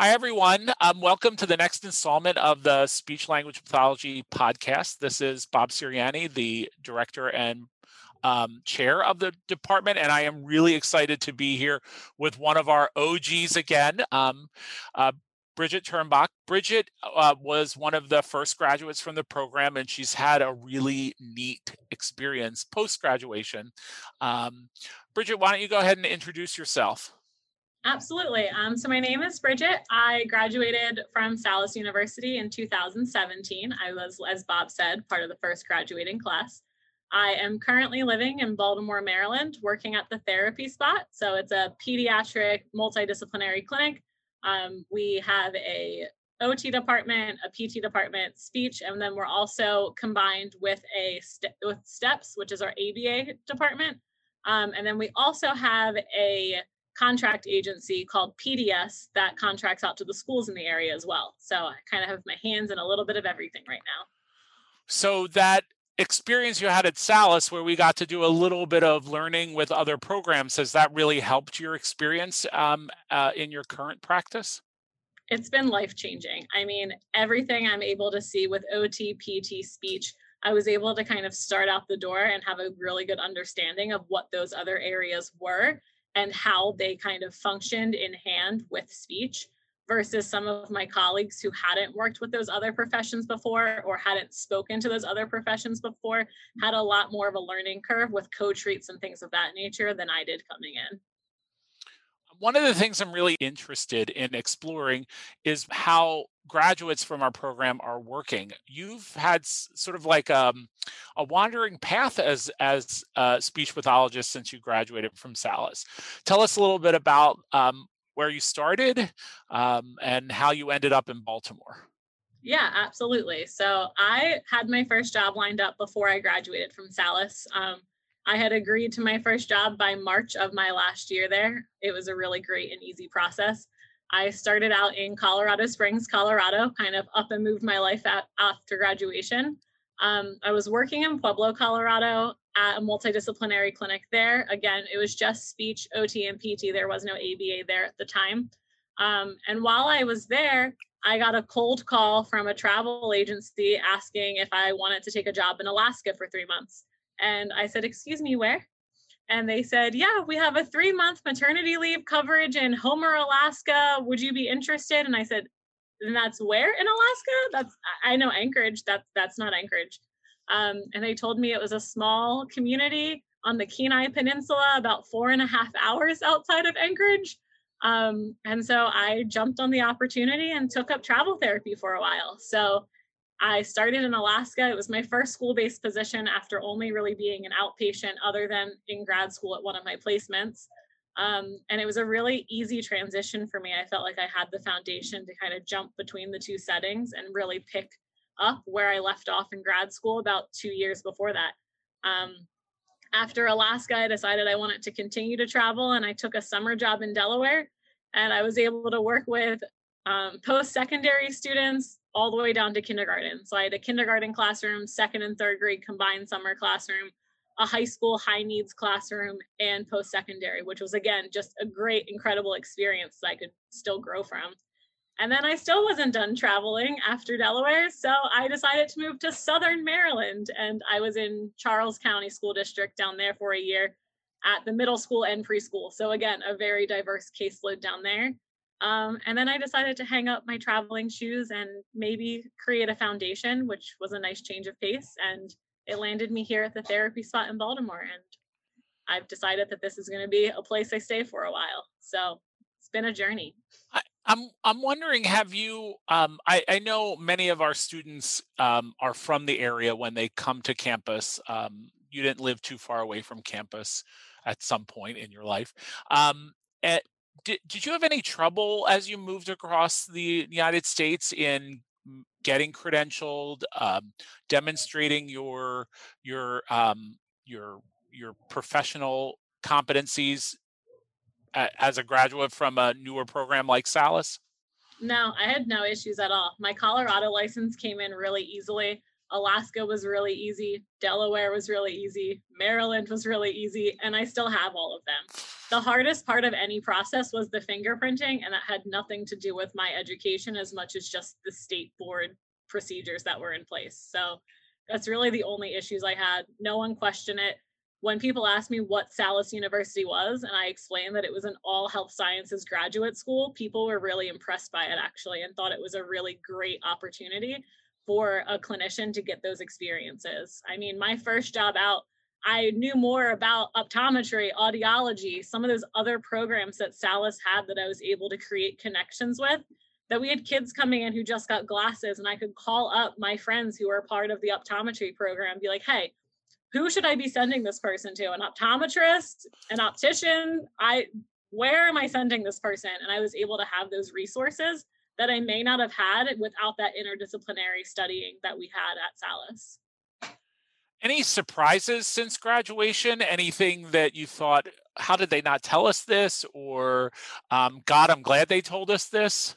Hi, everyone. Um, welcome to the next installment of the Speech Language Pathology podcast. This is Bob Serianni, the director and um, chair of the department, and I am really excited to be here with one of our OGs again, um, uh, Bridget Turnbach. Bridget uh, was one of the first graduates from the program, and she's had a really neat experience post graduation. Um, Bridget, why don't you go ahead and introduce yourself? Absolutely. Um, so my name is Bridget. I graduated from Salus University in 2017. I was, as Bob said, part of the first graduating class. I am currently living in Baltimore, Maryland, working at the therapy spot. So it's a pediatric multidisciplinary clinic. Um, we have a OT department, a PT department, speech, and then we're also combined with a st- with STEPS, which is our ABA department. Um, and then we also have a contract agency called PDS that contracts out to the schools in the area as well. So I kind of have my hands in a little bit of everything right now. So that experience you had at Salus, where we got to do a little bit of learning with other programs, has that really helped your experience um, uh, in your current practice? It's been life changing. I mean, everything I'm able to see with OT, PT, speech, I was able to kind of start out the door and have a really good understanding of what those other areas were and how they kind of functioned in hand with speech versus some of my colleagues who hadn't worked with those other professions before or hadn't spoken to those other professions before had a lot more of a learning curve with co-treats and things of that nature than I did coming in. One of the things I'm really interested in exploring is how graduates from our program are working. You've had sort of like um, a wandering path as as a speech pathologist since you graduated from Salus. Tell us a little bit about um, where you started um, and how you ended up in Baltimore. Yeah, absolutely. So I had my first job lined up before I graduated from Salus. Um, I had agreed to my first job by March of my last year there. It was a really great and easy process. I started out in Colorado Springs, Colorado, kind of up and moved my life after graduation. Um, I was working in Pueblo, Colorado at a multidisciplinary clinic there. Again, it was just speech, OT, and PT. There was no ABA there at the time. Um, and while I was there, I got a cold call from a travel agency asking if I wanted to take a job in Alaska for three months. And I said, Excuse me, where? And they said, Yeah, we have a three month maternity leave coverage in Homer, Alaska. Would you be interested? And I said, And that's where in Alaska? That's, I know Anchorage. That's, that's not Anchorage. Um, and they told me it was a small community on the Kenai Peninsula, about four and a half hours outside of Anchorage. Um, and so I jumped on the opportunity and took up travel therapy for a while. So I started in Alaska. It was my first school based position after only really being an outpatient, other than in grad school at one of my placements. Um, and it was a really easy transition for me. I felt like I had the foundation to kind of jump between the two settings and really pick up where I left off in grad school about two years before that. Um, after Alaska, I decided I wanted to continue to travel and I took a summer job in Delaware. And I was able to work with um, post secondary students, all the way down to kindergarten. So I had a kindergarten classroom, second and third grade combined summer classroom, a high school high needs classroom, and post secondary, which was again just a great, incredible experience that I could still grow from. And then I still wasn't done traveling after Delaware. So I decided to move to Southern Maryland. And I was in Charles County School District down there for a year at the middle school and preschool. So again, a very diverse caseload down there. Um, and then I decided to hang up my traveling shoes and maybe create a foundation, which was a nice change of pace. And it landed me here at the therapy spot in Baltimore. And I've decided that this is going to be a place I stay for a while. So it's been a journey. I, I'm I'm wondering, have you? Um, I, I know many of our students um, are from the area when they come to campus. Um, you didn't live too far away from campus at some point in your life. Um, at, did, did you have any trouble as you moved across the United States in getting credentialed, um, demonstrating your your um, your your professional competencies as a graduate from a newer program like Salus? No, I had no issues at all. My Colorado license came in really easily. Alaska was really easy. Delaware was really easy. Maryland was really easy. And I still have all of them. The hardest part of any process was the fingerprinting, and that had nothing to do with my education as much as just the state board procedures that were in place. So that's really the only issues I had. No one questioned it. When people asked me what Salus University was, and I explained that it was an all health sciences graduate school, people were really impressed by it actually and thought it was a really great opportunity for a clinician to get those experiences. I mean, my first job out, I knew more about optometry, audiology, some of those other programs that Salus had that I was able to create connections with. That we had kids coming in who just got glasses, and I could call up my friends who are part of the optometry program be like, hey, who should I be sending this person to? An optometrist, an optician? I where am I sending this person? And I was able to have those resources that I may not have had without that interdisciplinary studying that we had at Salus. Any surprises since graduation? Anything that you thought, how did they not tell us this? Or, um, God, I'm glad they told us this?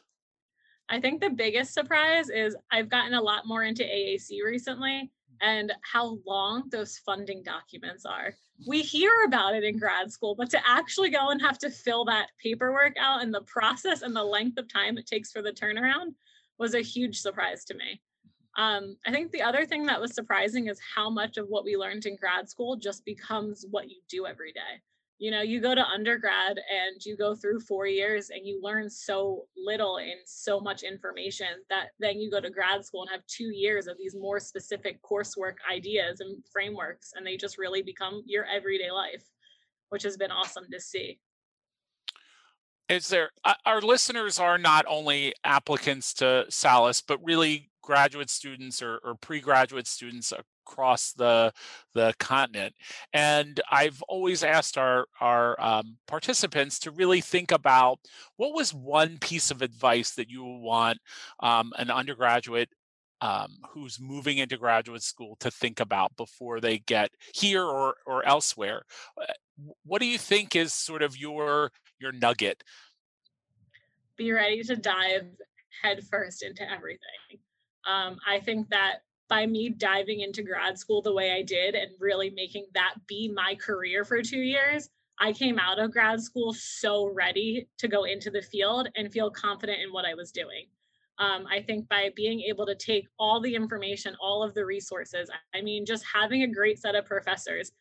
I think the biggest surprise is I've gotten a lot more into AAC recently and how long those funding documents are. We hear about it in grad school, but to actually go and have to fill that paperwork out and the process and the length of time it takes for the turnaround was a huge surprise to me. Um, I think the other thing that was surprising is how much of what we learned in grad school just becomes what you do every day. You know you go to undergrad and you go through four years and you learn so little and so much information that then you go to grad school and have two years of these more specific coursework ideas and frameworks and they just really become your everyday life which has been awesome to see. Is there our listeners are not only applicants to salus but really graduate students or, or pre-graduate students across the the continent and i've always asked our our um, participants to really think about what was one piece of advice that you want um, an undergraduate um, who's moving into graduate school to think about before they get here or or elsewhere? Uh, what do you think is sort of your your nugget? Be ready to dive headfirst into everything um, i think that by me diving into grad school the way I did and really making that be my career for two years, I came out of grad school so ready to go into the field and feel confident in what I was doing. Um, I think by being able to take all the information, all of the resources, I mean, just having a great set of professors.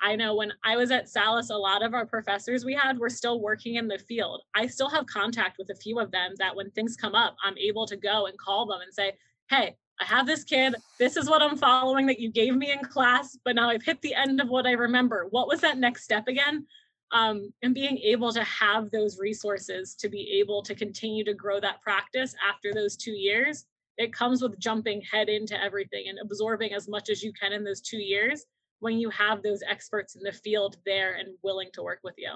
I know when I was at Salus, a lot of our professors we had were still working in the field. I still have contact with a few of them that when things come up, I'm able to go and call them and say, hey, I have this kid. This is what I'm following that you gave me in class, but now I've hit the end of what I remember. What was that next step again? Um, and being able to have those resources to be able to continue to grow that practice after those two years, it comes with jumping head into everything and absorbing as much as you can in those two years when you have those experts in the field there and willing to work with you.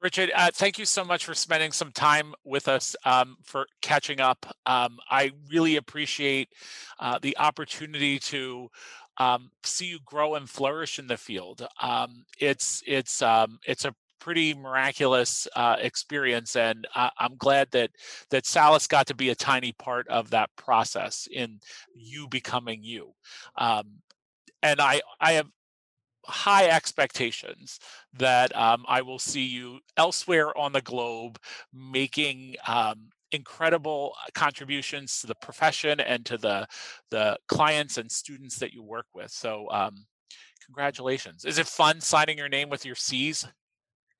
Bridget, uh, thank you so much for spending some time with us um, for catching up. Um, I really appreciate uh, the opportunity to um, see you grow and flourish in the field. Um, it's it's um, it's a pretty miraculous uh, experience, and I, am glad that that Salus got to be a tiny part of that process in you becoming you. Um, and I I have high expectations that um, I will see you elsewhere on the globe making um, incredible uh, contributions to the profession and to the the clients and students that you work with. So um, congratulations. Is it fun signing your name with your C's?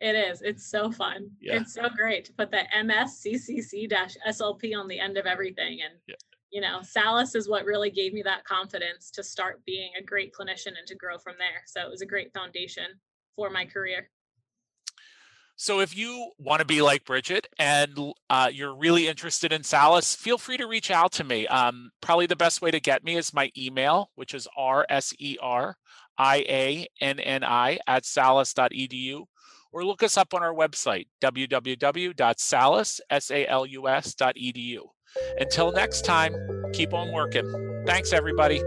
It is. It's so fun. Yeah. It's so great to put the MSCCC-SLP on the end of everything. And yeah you know, Salus is what really gave me that confidence to start being a great clinician and to grow from there. So it was a great foundation for my career. So if you want to be like Bridget and uh, you're really interested in Salus, feel free to reach out to me. Um, probably the best way to get me is my email, which is r-s-e-r-i-a-n-n-i at salus.edu, or look us up on our website, www.salus.edu. Until next time, keep on working. Thanks, everybody.